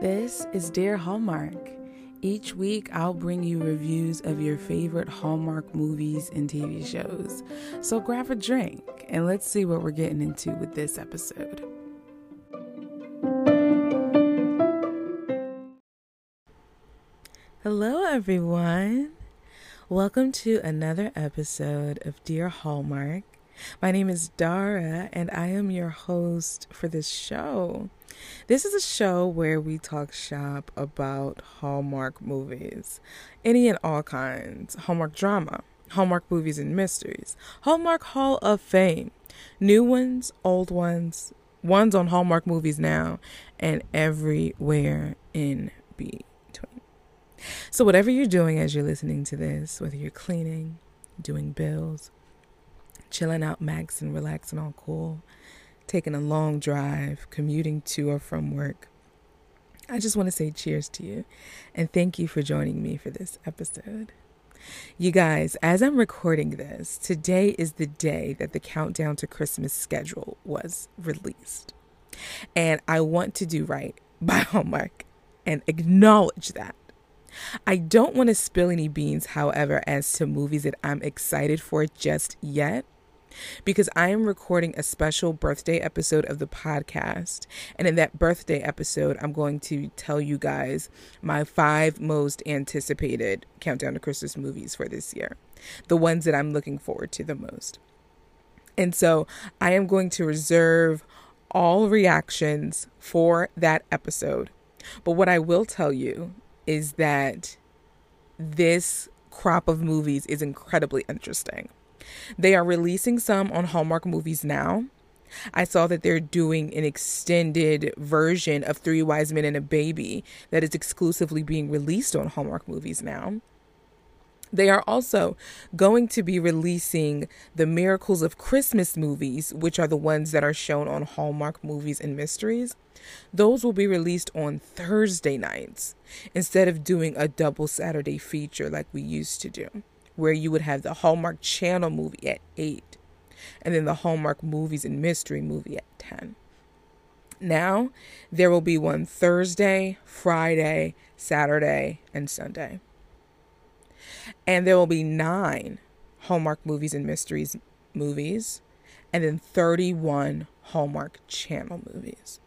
This is Dear Hallmark. Each week, I'll bring you reviews of your favorite Hallmark movies and TV shows. So grab a drink and let's see what we're getting into with this episode. Hello, everyone. Welcome to another episode of Dear Hallmark. My name is Dara, and I am your host for this show. This is a show where we talk shop about Hallmark movies, any and all kinds Hallmark drama, Hallmark movies and mysteries, Hallmark Hall of Fame, new ones, old ones, ones on Hallmark movies now, and everywhere in between. So, whatever you're doing as you're listening to this, whether you're cleaning, doing bills, chilling out, max and relaxing all cool, taking a long drive, commuting to or from work. I just want to say cheers to you and thank you for joining me for this episode. You guys, as I'm recording this, today is the day that the Countdown to Christmas schedule was released. And I want to do right by Hallmark and acknowledge that. I don't want to spill any beans, however, as to movies that I'm excited for just yet because I am recording a special birthday episode of the podcast. And in that birthday episode, I'm going to tell you guys my five most anticipated Countdown to Christmas movies for this year, the ones that I'm looking forward to the most. And so I am going to reserve all reactions for that episode. But what I will tell you is that this crop of movies is incredibly interesting. They are releasing some on Hallmark movies now. I saw that they're doing an extended version of Three Wise Men and a Baby that is exclusively being released on Hallmark movies now. They are also going to be releasing the Miracles of Christmas movies, which are the ones that are shown on Hallmark movies and mysteries. Those will be released on Thursday nights instead of doing a double Saturday feature like we used to do where you would have the Hallmark Channel movie at 8 and then the Hallmark Movies and Mystery movie at 10. Now, there will be one Thursday, Friday, Saturday, and Sunday. And there will be nine Hallmark Movies and Mysteries movies, and then 31 Hallmark Channel movies.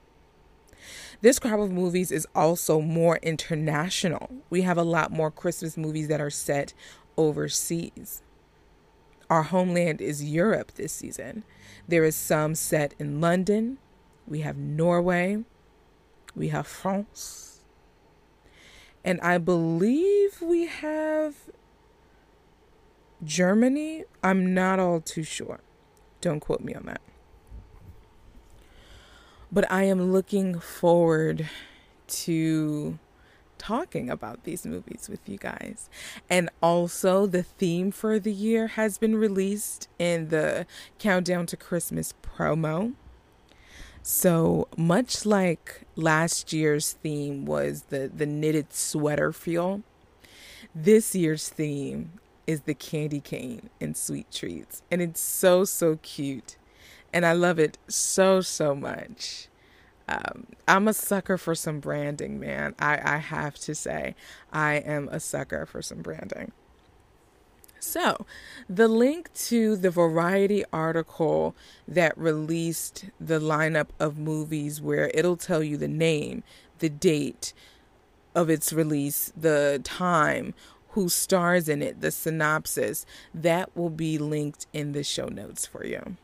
This crop of movies is also more international. We have a lot more Christmas movies that are set overseas. Our homeland is Europe this season. There is some set in London. We have Norway. We have France. And I believe we have Germany. I'm not all too sure. Don't quote me on that. But I am looking forward to talking about these movies with you guys. And also, the theme for the year has been released in the Countdown to Christmas promo. So, much like last year's theme was the, the knitted sweater feel, this year's theme is the candy cane and sweet treats. And it's so, so cute. And I love it so, so much. Um, I'm a sucker for some branding, man. I, I have to say, I am a sucker for some branding. So, the link to the Variety article that released the lineup of movies where it'll tell you the name, the date of its release, the time, who stars in it, the synopsis, that will be linked in the show notes for you.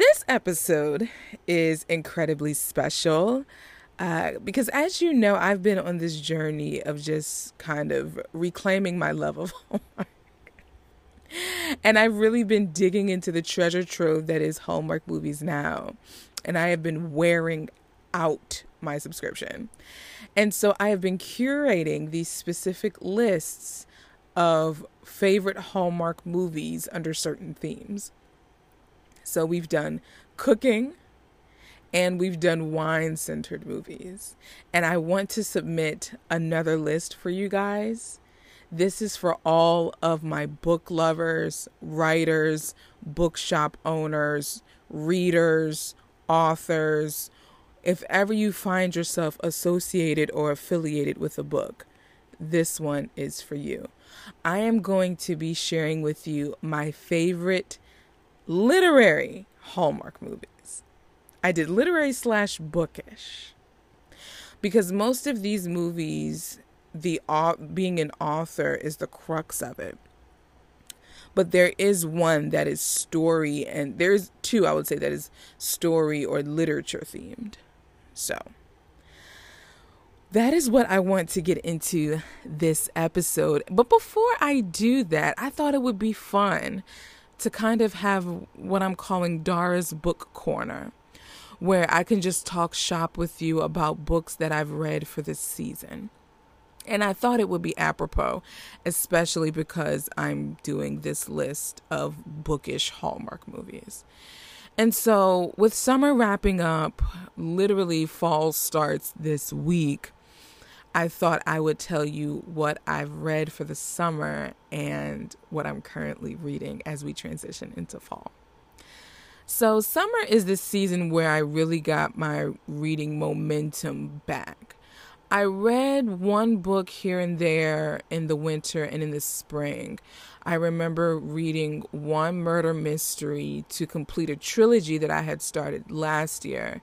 This episode is incredibly special uh, because, as you know, I've been on this journey of just kind of reclaiming my love of Hallmark. and I've really been digging into the treasure trove that is Hallmark movies now. And I have been wearing out my subscription. And so I have been curating these specific lists of favorite Hallmark movies under certain themes. So we've done cooking and we've done wine centered movies. And I want to submit another list for you guys This is for all of my book lovers, writers, bookshop owners, readers, authors. If ever you find yourself associated or affiliated with a book, this one is for you. I am going to be sharing with you my favorite literary Hallmark movies. I did literary slash bookish because most of these movies, the being an author is the crux of it. But there is one that is story, and there's two I would say that is story or literature themed. So that is what I want to get into this episode. But before I do that, I thought it would be fun to kind of have what I'm calling Dara's Book Corner, where I can just talk shop with you about books that I've read for this season. And I thought it would be apropos, especially because I'm doing this list of bookish Hallmark movies. And so, with summer wrapping up, literally fall starts this week. I thought I would tell you what I've read for the summer and what I'm currently reading as we transition into fall. So, summer is the season where I really got my reading momentum back. I read one book here and there in the winter and in the spring. I remember reading one murder mystery to complete a trilogy that I had started last year.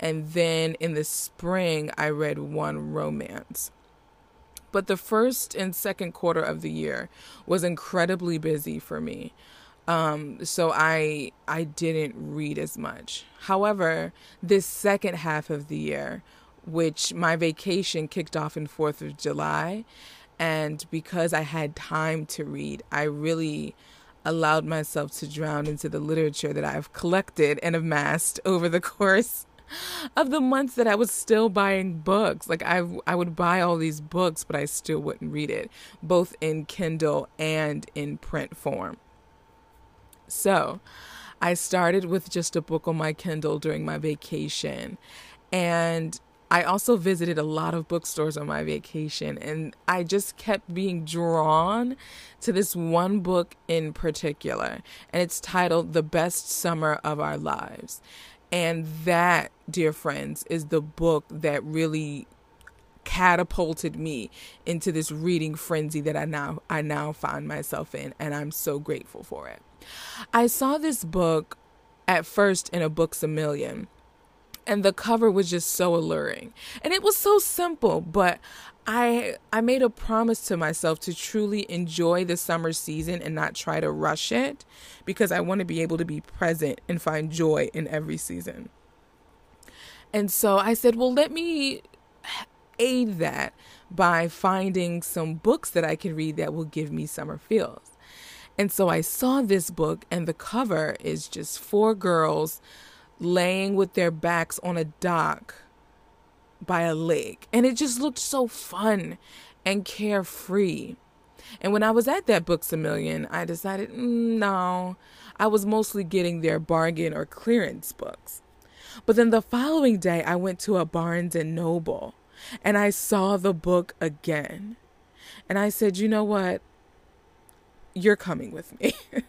And then in the spring, I read one romance. But the first and second quarter of the year was incredibly busy for me. Um, so I I didn't read as much. However, this second half of the year, which my vacation kicked off in 4th of July, and because I had time to read, I really allowed myself to drown into the literature that I've collected and amassed over the course of the months that I was still buying books. Like I I would buy all these books, but I still wouldn't read it, both in Kindle and in print form. So, I started with just a book on my Kindle during my vacation. And I also visited a lot of bookstores on my vacation, and I just kept being drawn to this one book in particular. And it's titled The Best Summer of Our Lives. And that, dear friends, is the book that really catapulted me into this reading frenzy that I now I now find myself in and I'm so grateful for it. I saw this book at first in a Books a Million and the cover was just so alluring. And it was so simple, but I I made a promise to myself to truly enjoy the summer season and not try to rush it because I want to be able to be present and find joy in every season. And so I said, "Well, let me aid that by finding some books that I can read that will give me summer feels." And so I saw this book and the cover is just four girls laying with their backs on a dock by a lake. And it just looked so fun and carefree. And when I was at that Books a Million, I decided, mm, no, I was mostly getting their bargain or clearance books. But then the following day, I went to a Barnes and Noble and I saw the book again. And I said, you know what? You're coming with me.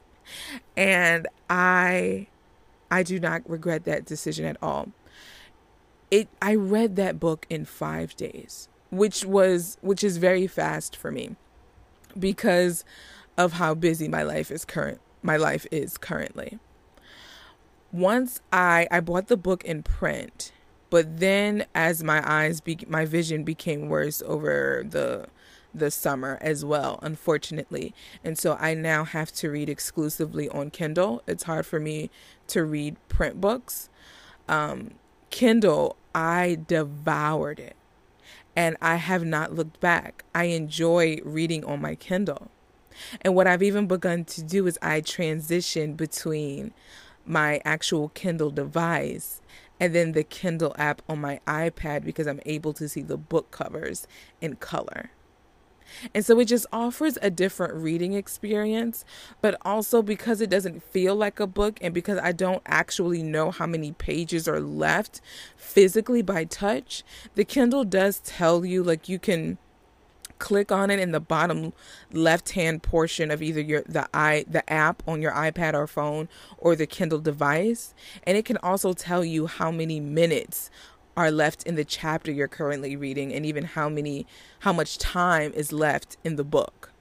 and I I do not regret that decision at all. It I read that book in 5 days, which was which is very fast for me because of how busy my life is current my life is currently. Once I I bought the book in print, but then as my eyes be, my vision became worse over the the summer as well, unfortunately. And so I now have to read exclusively on Kindle. It's hard for me to read print books. Um, Kindle, I devoured it and I have not looked back. I enjoy reading on my Kindle. And what I've even begun to do is I transition between my actual Kindle device and then the Kindle app on my iPad because I'm able to see the book covers in color. And so it just offers a different reading experience, but also because it doesn't feel like a book and because I don't actually know how many pages are left physically by touch, the Kindle does tell you like you can click on it in the bottom left hand portion of either your the i the app on your iPad or phone or the Kindle device. And it can also tell you how many minutes are left in the chapter you're currently reading and even how many how much time is left in the book.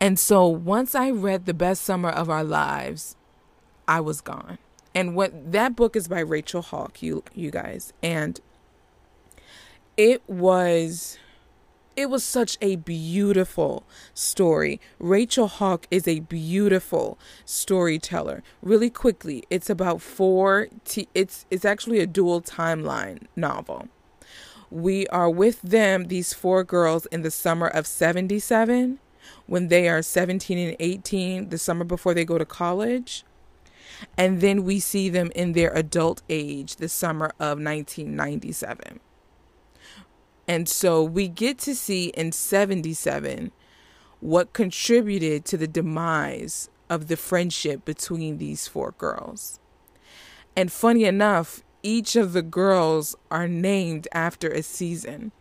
And so once I read The Best Summer of Our Lives, I was gone. And what that book is by Rachel Hauck, you you guys. And it was it was such a beautiful story. Rachel Hauck is a beautiful storyteller. Really quickly, it's about four t- it's it's actually a dual timeline novel. We are with them these four girls in the summer of 77 when they are 17 and 18, the summer before they go to college. And then we see them in their adult age, the summer of 1997. And so we get to see in 77 what contributed to the demise of the friendship between these four girls. And funny enough, each of the girls are named after a season.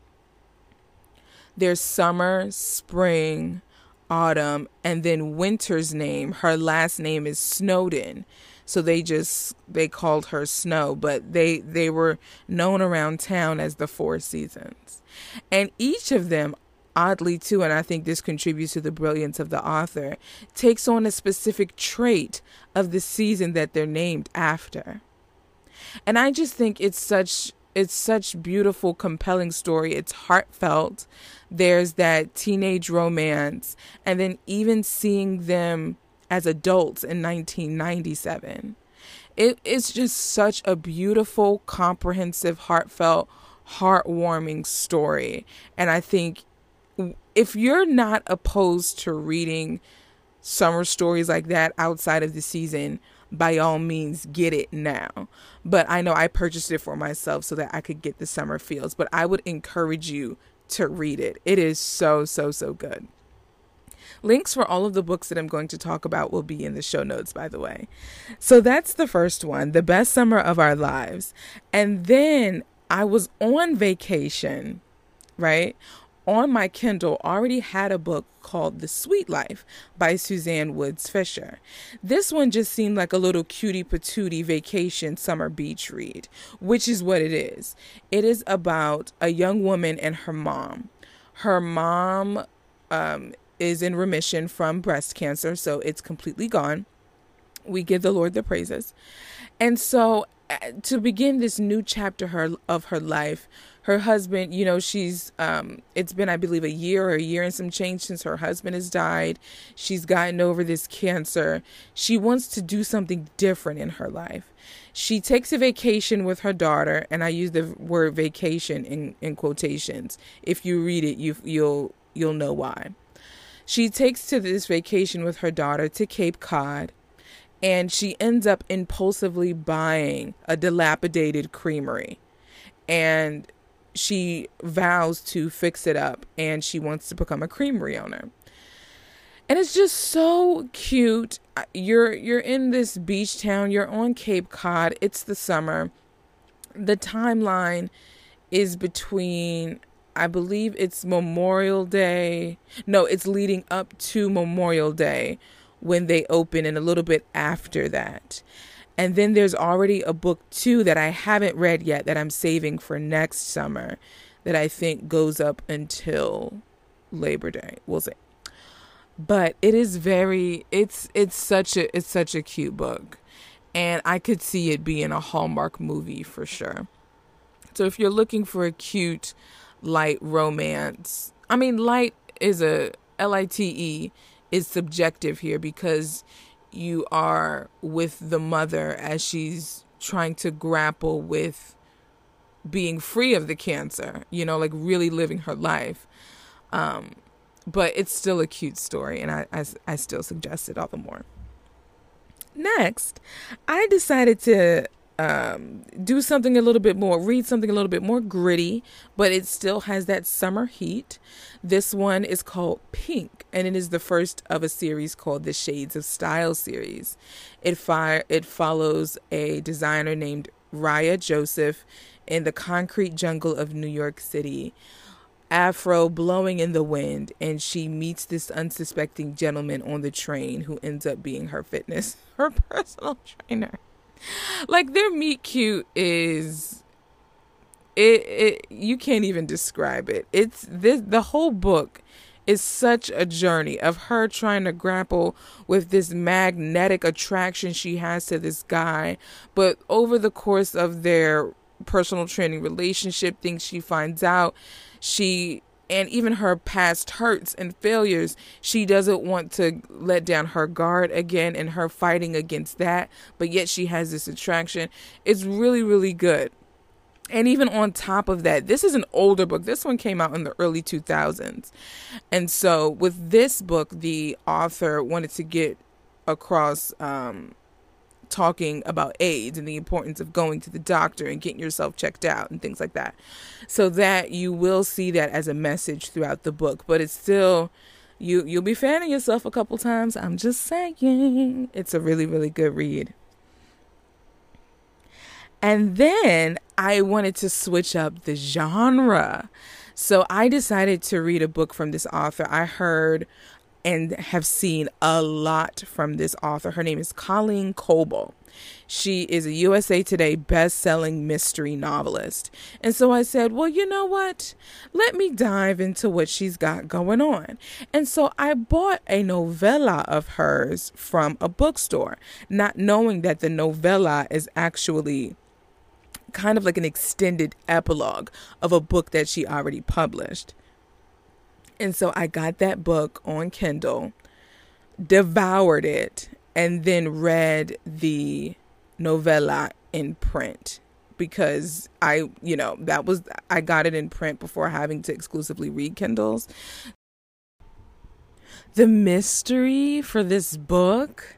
There's summer, spring, autumn, and then winter's name. Her last name is Snowden so they just they called her snow but they they were known around town as the four seasons. And each of them oddly too and i think this contributes to the brilliance of the author takes on a specific trait of the season that they're named after. And i just think it's such it's such beautiful compelling story. It's heartfelt. There's that teenage romance and then even seeing them as adults in 1997. It is just such a beautiful, comprehensive, heartfelt, heartwarming story. And I think if you're not opposed to reading summer stories like that outside of the season, by all means get it now. But I know I purchased it for myself so that I could get the summer feels. But I would encourage you to read it. It is so, so, so good. Links for all of the books that I'm going to talk about will be in the show notes, by the way. So that's the first one, The Best Summer of Our Lives. And then I was on vacation, right? On my Kindle, already had a book called The Sweet Life by Suzanne Woods Fisher. This one just seemed like a little cutie patootie vacation summer beach read, which is what it is. It is about a young woman and her mom. Her mom um, is in remission from breast cancer, so it's completely gone. We give the Lord the praises. And so uh, to begin this new chapter her of her life, her husband, you know, she's um it's been I believe a year or a year and some change since her husband has died. She's gotten over this cancer. She wants to do something different in her life. She takes a vacation with her daughter, and I use the word vacation in, in quotations. If you read it, you you'll you'll know why. She takes to this vacation with her daughter to Cape Cod and she ends up impulsively buying a dilapidated creamery. And she vows to fix it up and she wants to become a creamery owner. And it's just so cute. You're you're in this beach town, you're on Cape Cod. It's the summer. The timeline is between I believe it's Memorial Day. No, it's leading up to Memorial Day when they open and a little bit after that. And then there's already a book too that I haven't read yet that I'm saving for next summer that I think goes up until Labor Day. We'll see. But it is very it's it's such a it's such a cute book. And I could see it being a Hallmark movie for sure. So if you're looking for a cute light romance. I mean, light is a L I T E is subjective here because you are with the mother as she's trying to grapple with being free of the cancer, you know, like really living her life. Um, but it's still a cute story, and I, I, I still suggest it all the more. Next, I decided to um, do something a little bit more, read something a little bit more gritty, but it still has that summer heat. This one is called Pink, and it is the first of a series called the Shades of Style series. It fire it follows a designer named Raya Joseph in the concrete jungle of New York City. afro blowing in the wind and she meets this unsuspecting gentleman on the train who ends up being her fitness her personal trainer like their meet cute is it, it you can't even describe it. It's this the whole book is such a journey of her trying to grapple with this magnetic attraction she has to this guy but over the course of their personal training relationship things she finds out she and even her past hurts and failures, she doesn't want to let down her guard again and her fighting against that, but yet she has this attraction. It's really, really good. And even on top of that, this is an older book. This one came out in the early 2000s. And so, with this book, the author wanted to get across um, talking about AIDS and the importance of going to the doctor and getting yourself checked out and things like that. So that you will see that as a message throughout the book, but it's still you you'll be fanning yourself a couple times. I'm just saying. It's a really really good read. And then I wanted to switch up the genre. So I decided to read a book from this author. I heard and have seen a lot from this author. Her name is Colleen Coble. She is a USA Today best-selling mystery novelist. And so I said, "Well, you know what? Let me dive into what she's got going on." And so I bought a novella of hers from a bookstore, not knowing that the novella is actually kind of like an extended epilogue of a book that she already published. And so I got that book on Kindle, devoured it, and then read the novella in print because I, you know, that was, I got it in print before having to exclusively read Kindles. The mystery for this book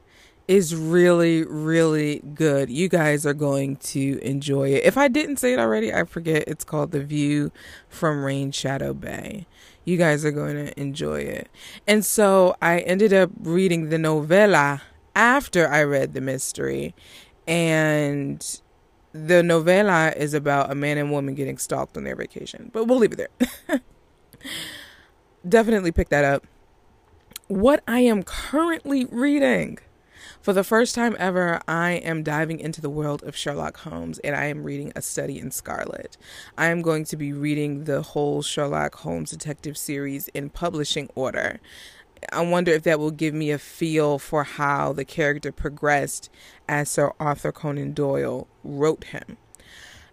is really, really good. You guys are going to enjoy it. If I didn't say it already, I forget. It's called The View from Rainshadow Bay. You guys are going to enjoy it. And so I ended up reading the novella after I read the mystery. And the novella is about a man and woman getting stalked on their vacation. But we'll leave it there. Definitely pick that up. What I am currently reading for the first time ever, I am diving into the world of Sherlock Holmes and I am reading A Study in Scarlet. I am going to be reading the whole Sherlock Holmes detective series in publishing order. I wonder if that will give me a feel for how the character progressed as Sir Arthur Conan Doyle wrote him.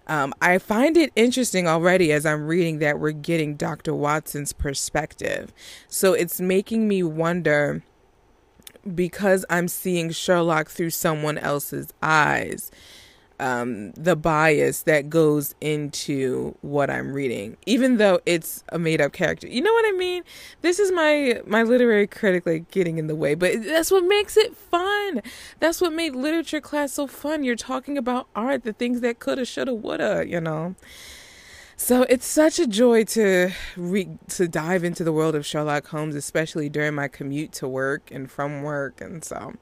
Um, I find it interesting already as I'm reading that we're getting Dr. Watson's perspective. So it's making me wonder because I'm seeing Sherlock through someone else's eyes, um, the bias that goes into what I'm reading, even though it's a made up character. You know what I mean? This is my my literary critic like getting in the way, but that's what makes it fun. That's what made literature class so fun. You're talking about art, the things that coulda, shoulda, woulda. You know. So it's such a joy to re- to dive into the world of Sherlock Holmes, especially during my commute to work and from work, and so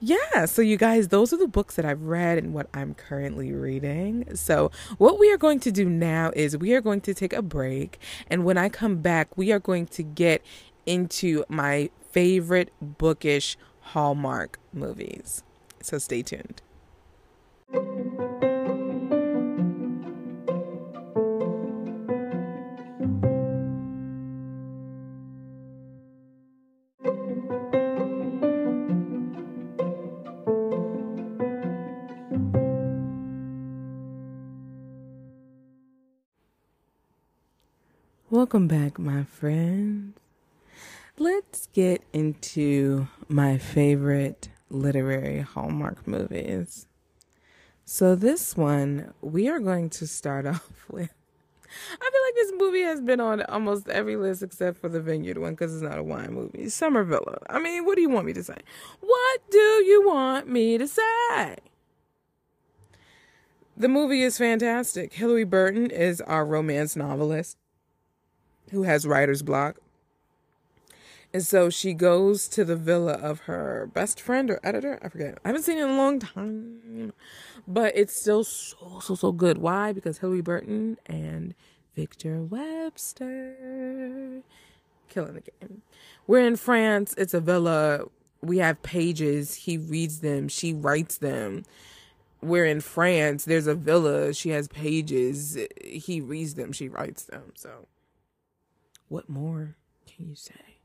yeah, so you guys, those are the books that I've read and what I'm currently reading. So, what we are going to do now is we are going to take a break, and when I come back, we are going to get into my favorite bookish Hallmark movies. So, stay tuned. Welcome back, my friends. Let's get into my favorite literary Hallmark movies. So, this one, we are going to start off with. I feel like this movie has been on almost every list except for the Vineyard one because it's not a wine movie. Summer Villa. I mean, what do you want me to say? What do you want me to say? The movie is fantastic. Hilarie Burton is our romance novelist who has writer's block. And so she goes to the villa of her best friend or editor. I forget. I haven't seen it in a long time. But it's still so, so, so good. Why? Because Hilarie Burton and Victor Webster. Killing the game. We're in France. It's a villa. We have pages. He reads them. She writes them. We're in France. There's a villa. She has pages. He reads them. She writes them. So, what more can you say?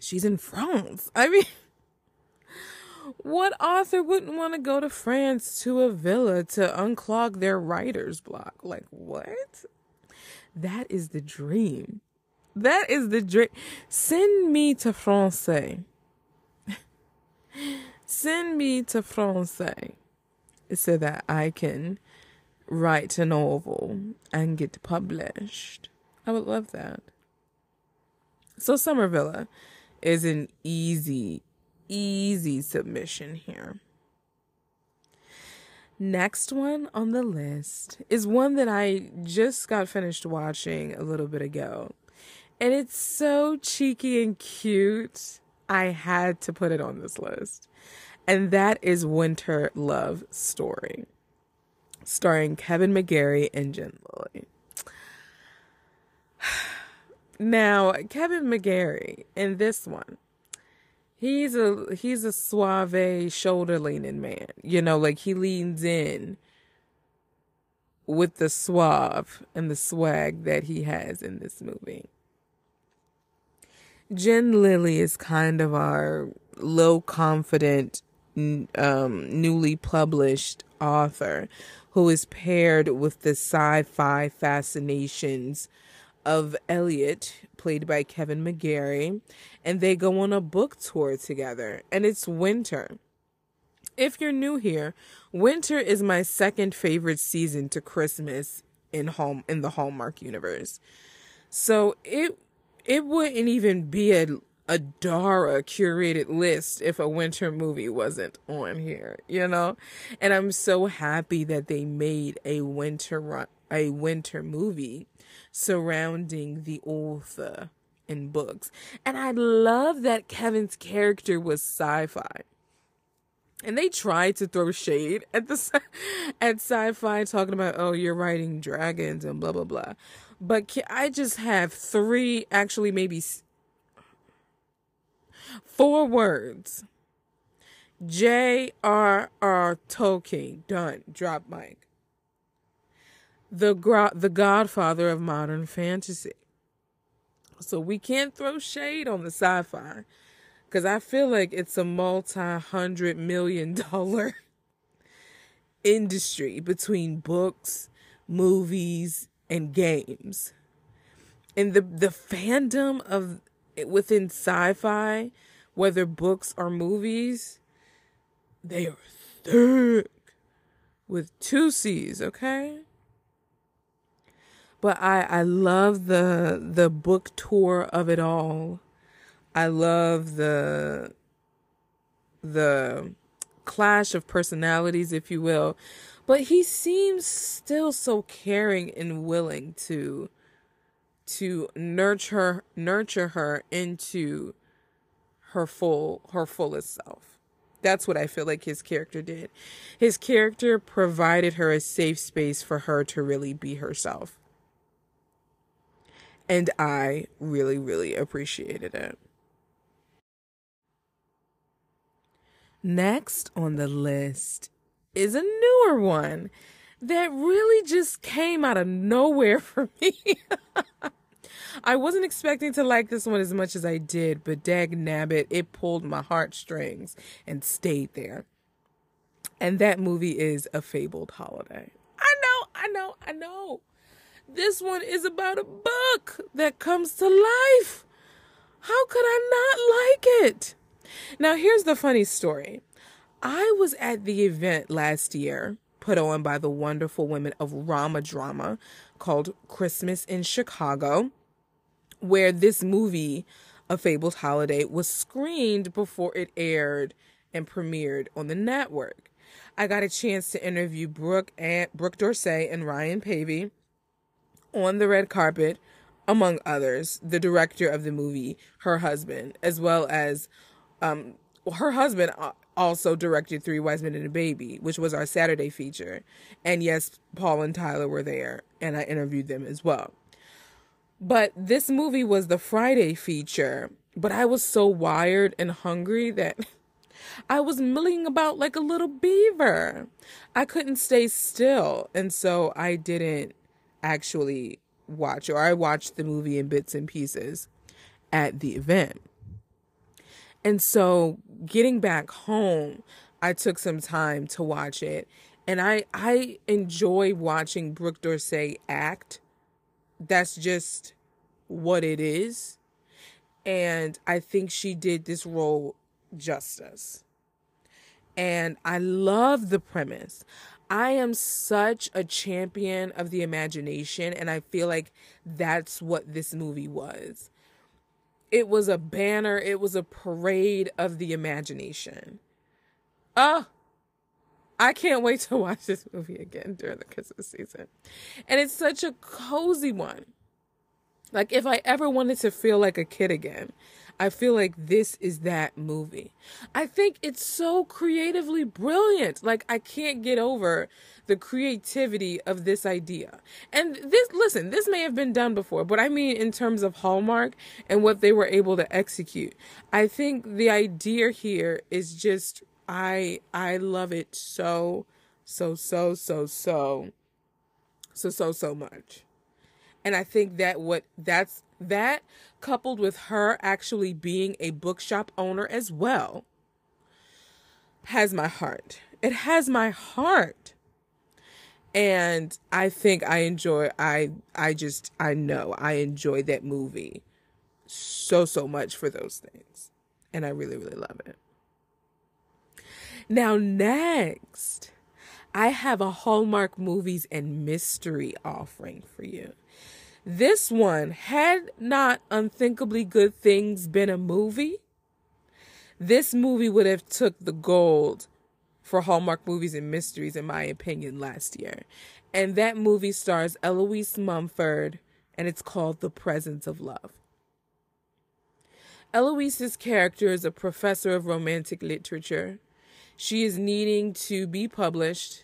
She's in France. I mean, what author wouldn't want to go to France to a villa to unclog their writer's block? Like, what? That is the dream. That is the dream. Send me to France. Send me to France so that I can write a novel and get published. I would love that. So, Summer Villa is an easy, easy submission here. Next one on the list is one that I just got finished watching a little bit ago. And it's so cheeky and cute. I had to put it on this list. And that is Winter Love Story, starring Kevin McGarry and Jen Lilly. Now, Kevin McGarry in this one, he's a he's a suave, shoulder leaning man. You know, like he leans in with the suave and the swag that he has in this movie. Jen Lilly is kind of our low confident, um, newly published author who is paired with the sci fi fascinations of Elliot, played by Kevin McGarry, and they go on a book tour together, and it's winter. If you're new here, winter is my second favorite season to Christmas in home in the Hallmark universe. So it it wouldn't even be a a Dara curated list if a winter movie wasn't on here, you know? And I'm so happy that they made a winter run, a winter movie surrounding the author in books. And I love that Kevin's character was sci-fi. And they tried to throw shade at the at sci-fi talking about oh you're writing dragons and blah blah blah. But I just have three actually maybe four words. J.R.R. Tolkien. Done. Drop mic the the godfather of modern fantasy. So we can't throw shade on the sci-fi cuz I feel like it's a multi-hundred million dollar industry between books, movies, and games. And the the fandom of within sci-fi, whether books or movies, they are thick with two C's, okay? But I I love the the book tour of it all. I love the the clash of personalities, if you will. But he seems still so caring and willing to to nurture nurture her into her full her fullest self. That's what I feel like his character did. His character provided her a safe space for her to really be herself. And I really, really appreciated it. Next on the list is a newer one that really just came out of nowhere for me. I wasn't expecting to like this one as much as I did, but dag nabbit, it pulled my heartstrings and stayed there. And that movie is A Fabled Holiday. I know, I know, I know. This one is about a book that comes to life. How could I not like it? Now, here's the funny story. I was at the event last year put on by the wonderful women of Rama Drama called Christmas in Chicago, where this movie, A Fabled Holiday, was screened before it aired and premiered on the network. I got a chance to interview Brooke and Brooke Dorsey and Ryan Paevey on the red carpet, among others, the director of the movie, her husband, as well as um, her husband also directed Three Wise Men and a Baby, which was our Saturday feature. And yes, Paul and Tyler were there, and I interviewed them as well. But this movie was the Friday feature, but I was so wired and hungry that I was milling about like a little beaver. I couldn't stay still, and so I didn't actually watch, or I watched the movie in bits and pieces at the event. And so getting back home, I took some time to watch it. And I I enjoy watching Brooke Dorsey act. That's just what it is. And I think she did this role justice. And I love the premise. I am such a champion of the imagination, and I feel like that's what this movie was it was a banner, it was a parade of the imagination. Oh, I can't wait to watch this movie again during the Christmas season. And it's such a cozy one. Like if I ever wanted to feel like a kid again, I feel like this is that movie. I think it's so creatively brilliant. Like I can't get over the creativity of this idea. And this listen, this may have been done before, but I mean in terms of Hallmark and what they were able to execute. I think the idea here is just I I love it so so so so so so so so much. And I think that what that's that coupled with her actually being a bookshop owner as well has my heart. It has my heart. And I think I enjoy I I just I know I enjoy that movie so so much for those things. And I really really love it. Now next, I have a Hallmark movies and mystery offering for you. This one had not unthinkably good things been a movie, this movie would have took the gold for Hallmark movies and mysteries in my opinion last year. And that movie stars Eloise Mumford and it's called The Presence of Love. Eloise's character is a professor of romantic literature. She is needing to be published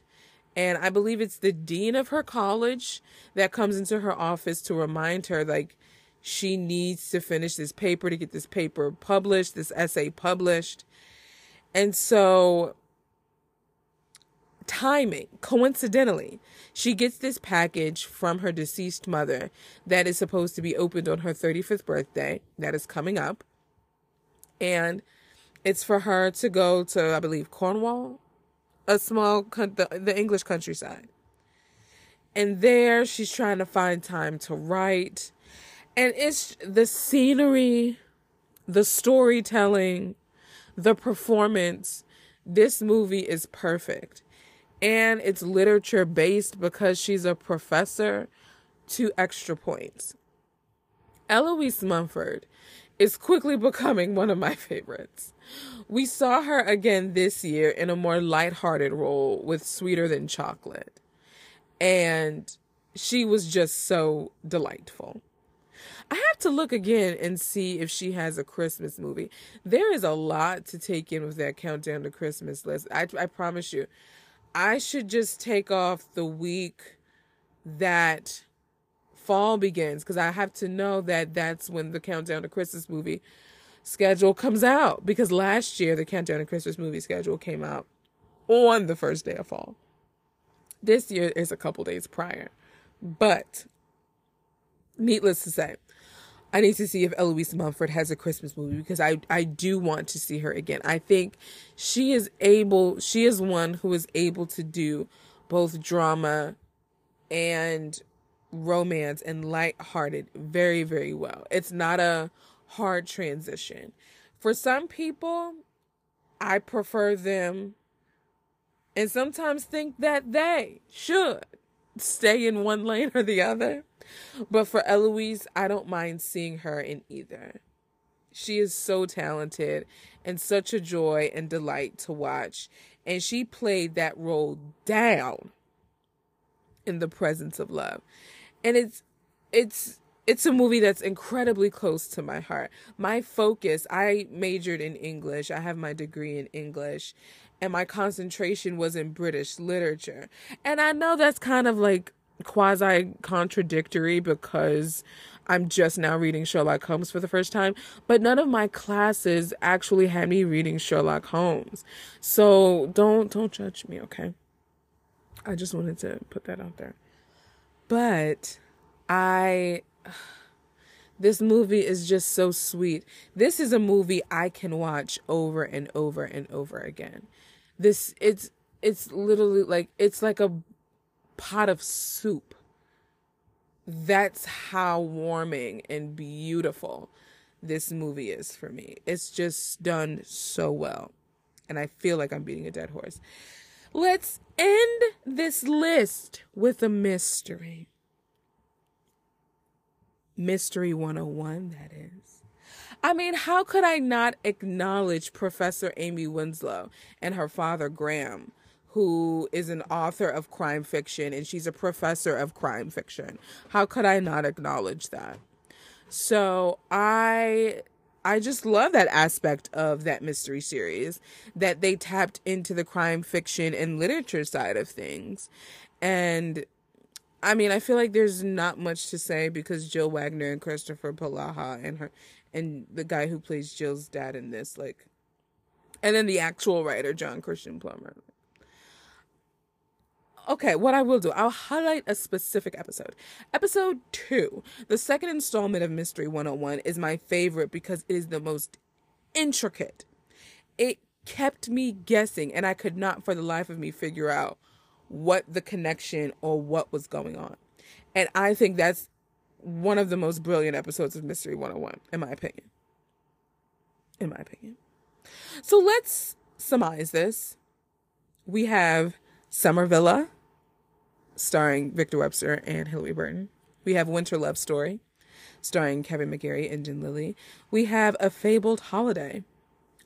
and I believe it's the dean of her college that comes into her office to remind her like she needs to finish this paper to get this paper published, this essay published. And so timing, coincidentally, she gets this package from her deceased mother that is supposed to be opened on her 35th birthday that is coming up. And it's for her to go to, I believe, Cornwall a small the, the English countryside. And there she's trying to find time to write. And it's the scenery, the storytelling, the performance. This movie is perfect. And it's literature based because she's a professor. Two extra points. Eloise Mumford is quickly becoming one of my favorites. We saw her again this year in a more lighthearted role with Sweeter Than Chocolate. And she was just so delightful. I have to look again and see if she has a Christmas movie. There is a lot to take in with that countdown to Christmas list. I, I promise you. I should just take off the week that fall begins because I have to know that that's when the countdown to Christmas movie schedule comes out because last year the countdown to Christmas movie schedule came out on the first day of fall. This year is a couple days prior. But needless to say, I need to see if Eloise Mumford has a Christmas movie because I, I do want to see her again. I think she is able, she is one who is able to do both drama and romance and light-hearted very very well. It's not a hard transition. For some people, I prefer them and sometimes think that they should stay in one lane or the other. But for Eloise, I don't mind seeing her in either. She is so talented and such a joy and delight to watch. And she played that role down in the presence of love and it's it's it's a movie that's incredibly close to my heart. My focus, I majored in English. I have my degree in English and my concentration was in British literature. And I know that's kind of like quasi contradictory because I'm just now reading Sherlock Holmes for the first time, but none of my classes actually had me reading Sherlock Holmes. So don't don't judge me, okay? I just wanted to put that out there. But I this movie is just so sweet. This is a movie I can watch over and over and over again. This it's it's literally like it's like a pot of soup. That's how warming and beautiful this movie is for me. It's just done so well. And I feel like I'm beating a dead horse. Let's end this list with a mystery. Mystery 101, that is. I mean, how could I not acknowledge Professor Amy Winslow and her father, Graham, who is an author of crime fiction and she's a professor of crime fiction? How could I not acknowledge that? So I I just love that aspect of that mystery series that they tapped into the crime fiction and literature side of things. And I mean, I feel like there's not much to say because Jill Wagner and Kristoffer Polaha and her and the guy who plays Jill's dad in this, like, and then the actual writer John Christian Plummer. Okay, what I will do, I'll highlight a specific episode. Episode 2, the second installment of Mystery 101, is my favorite because it is the most intricate. It kept me guessing, and I could not for the life of me figure out what the connection or what was going on. And I think that's one of the most brilliant episodes of Mystery 101, in my opinion. In my opinion. So let's surmise this. We have Summer Villa, starring Victor Webster and Hilarie Burton. We have Winter Love Story, starring Kevin McGarry and Jen Lilly. We have A Fabled Holiday,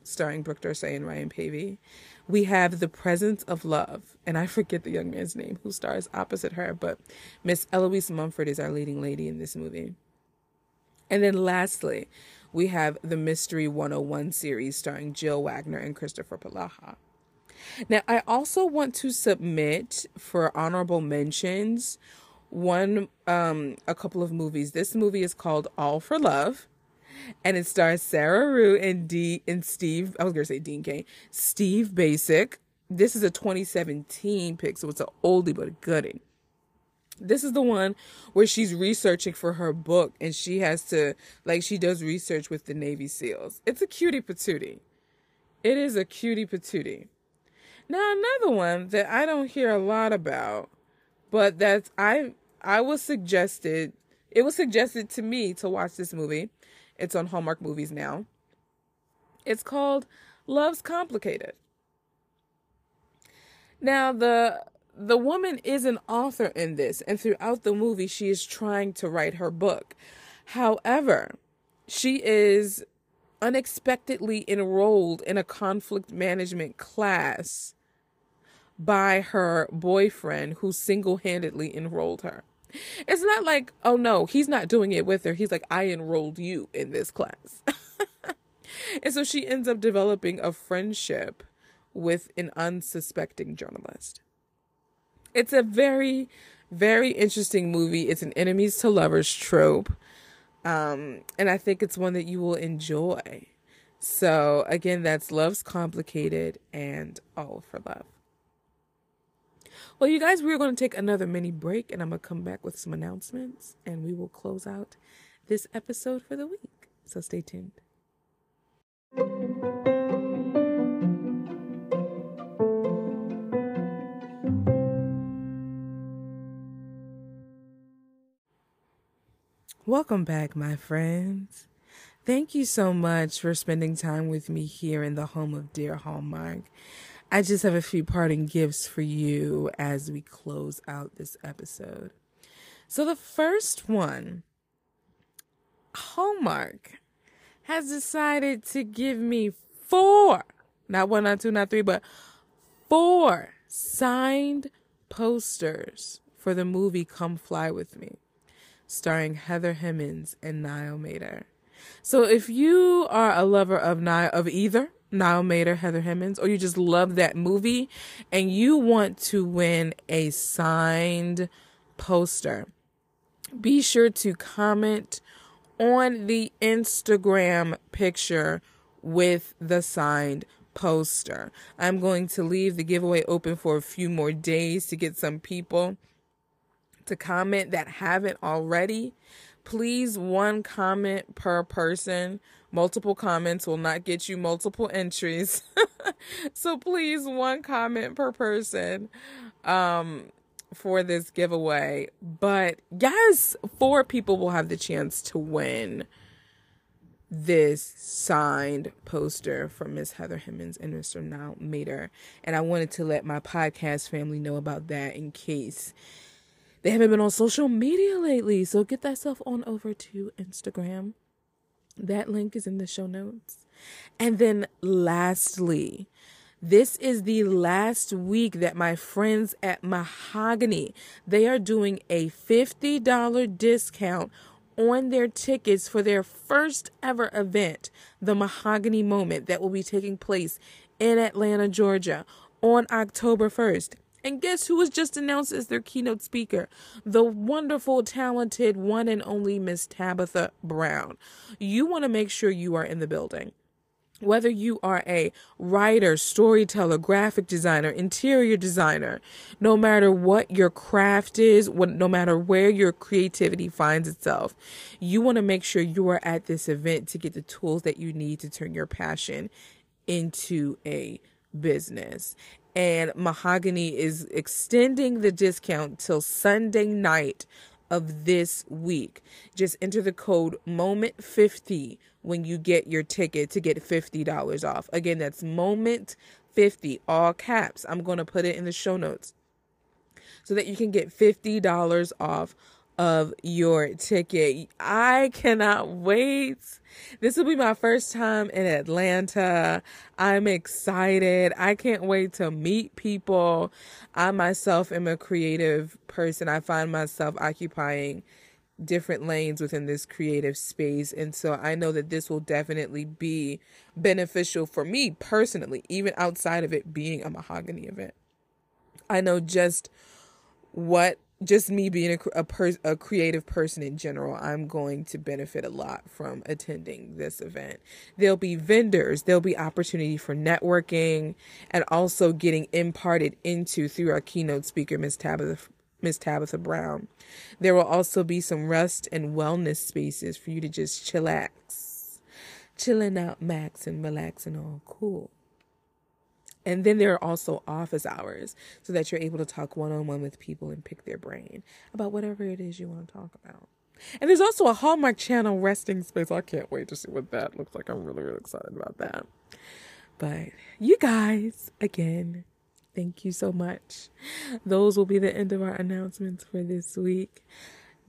starring Brooke D'Orsay and Ryan Paevey. We have The Presence of Love, and I forget the young man's name who stars opposite her, but Miss Eloise Mumford is our leading lady in this movie. And then lastly, we have the Mystery 101 series starring Jill Wagner and Kristoffer Polaha. Now, I also want to submit for honorable mentions one um a couple of movies. This movie is called All for Love and it stars Sarah Rue and D and Steve. I was gonna say Dean Cain, Steve Bacic. This is a 2017 pick, so it's an oldie but a goodie. This is the one where she's researching for her book, and she has to like she does research with the Navy SEALs. It's a cutie patootie. It is a cutie patootie. Now another one that I don't hear a lot about, but that's I I was suggested it was suggested to me to watch this movie it's on Hallmark Movies now. It's called Love's Complicated. Now the the woman is an author in this and throughout the movie she is trying to write her book. However, she is unexpectedly enrolled in a conflict management class by her boyfriend who single-handedly enrolled her. It's not like, oh no, he's not doing it with her. He's like, I enrolled you in this class. and so she ends up developing a friendship with an unsuspecting journalist. It's a very, very interesting movie. It's an enemies to lovers trope. Um, and I think it's one that you will enjoy. So, again, that's Love's Complicated and All for Love. Well, you guys, we're going to take another mini break and I'm going to come back with some announcements and we will close out this episode for the week. So stay tuned. Welcome back, my friends. Thank you so much for spending time with me here in the home of Dear Hallmark. I just have a few parting gifts for you as we close out this episode. So, the first one Hallmark has decided to give me four, not one, not two, not three, but four signed posters for the movie Come Fly With Me. Starring Heather Hemmens and Niall Matter. So if you are a lover of Niall, of either Niall Matter, Heather Hemmens, or you just love that movie and you want to win a signed poster, be sure to comment on the Instagram picture with the signed poster. I'm going to leave the giveaway open for a few more days to get some people to comment that haven't already. Please, one comment per person. Multiple comments will not get you multiple entries. so please, one comment per person um, for this giveaway. But yes, four people will have the chance to win this signed poster from Miss Heather Hemmens and Mr. Niall Matter. And I wanted to let my podcast family know about that in case they haven't been on social media lately. So get thyself on over to Instagram. That link is in the show notes. And then lastly, this is the last week that my friends at Mahogany, they are doing a $50 discount on their tickets for their first ever event, the Mahogany Moment, that will be taking place in Atlanta, Georgia on October 1st. And guess who was just announced as their keynote speaker? The wonderful, talented, one and only Miss Tabitha Brown. You want to make sure you are in the building whether you are a writer, storyteller, graphic designer, interior designer, no matter what your craft is, no matter where your creativity finds itself, you want to make sure you are at this event to get the tools that you need to turn your passion into a business. And Mahogany is extending the discount till Sunday night of this week. Just enter the code MOMENT50 when you get your ticket to get $50 off. Again, that's MOMENT50, all caps. I'm going to put it in the show notes so that you can get $50 off of your ticket. I cannot wait. This will be my first time in Atlanta. I'm excited. I can't wait to meet people. I myself am a creative person. I find myself occupying different lanes within this creative space. And so I know that this will definitely be beneficial for me personally, even outside of it being a mahogany event. I know just what just me being a, a, per, a creative person in general, I'm going to benefit a lot from attending this event. There'll be vendors, there'll be opportunity for networking, and also getting imparted into through our keynote speaker, Miss Tabitha. Miss Tabitha Brown. There will also be some rest and wellness spaces for you to just chillax, chilling out, max, and relaxing all cool. And then there are also office hours so that you're able to talk one on one with people and pick their brain about whatever it is you want to talk about. And there's also a Hallmark Channel resting space. I can't wait to see what that looks like. I'm really, really excited about that. But you guys, again, thank you so much. Those will be the end of our announcements for this week.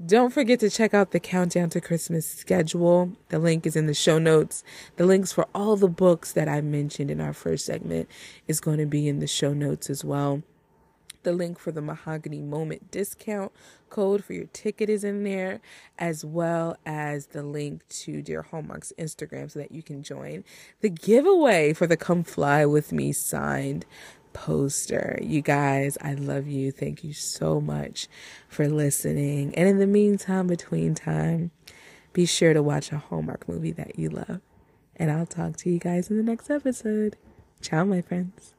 Don't forget to check out the Countdown to Christmas schedule. The link is in the show notes. The links for all the books that I mentioned in our first segment is going to be in the show notes as well. The link for the Mahogany Moment discount code for your ticket is in there, as well as the link to Dear Hallmark's Instagram so that you can join the giveaway for the Come Fly With Me signed poster. You guys, I love you. Thank you so much for listening. And in the meantime, between time, be sure to watch a Hallmark movie that you love. And I'll talk to you guys in the next episode. Ciao, my friends.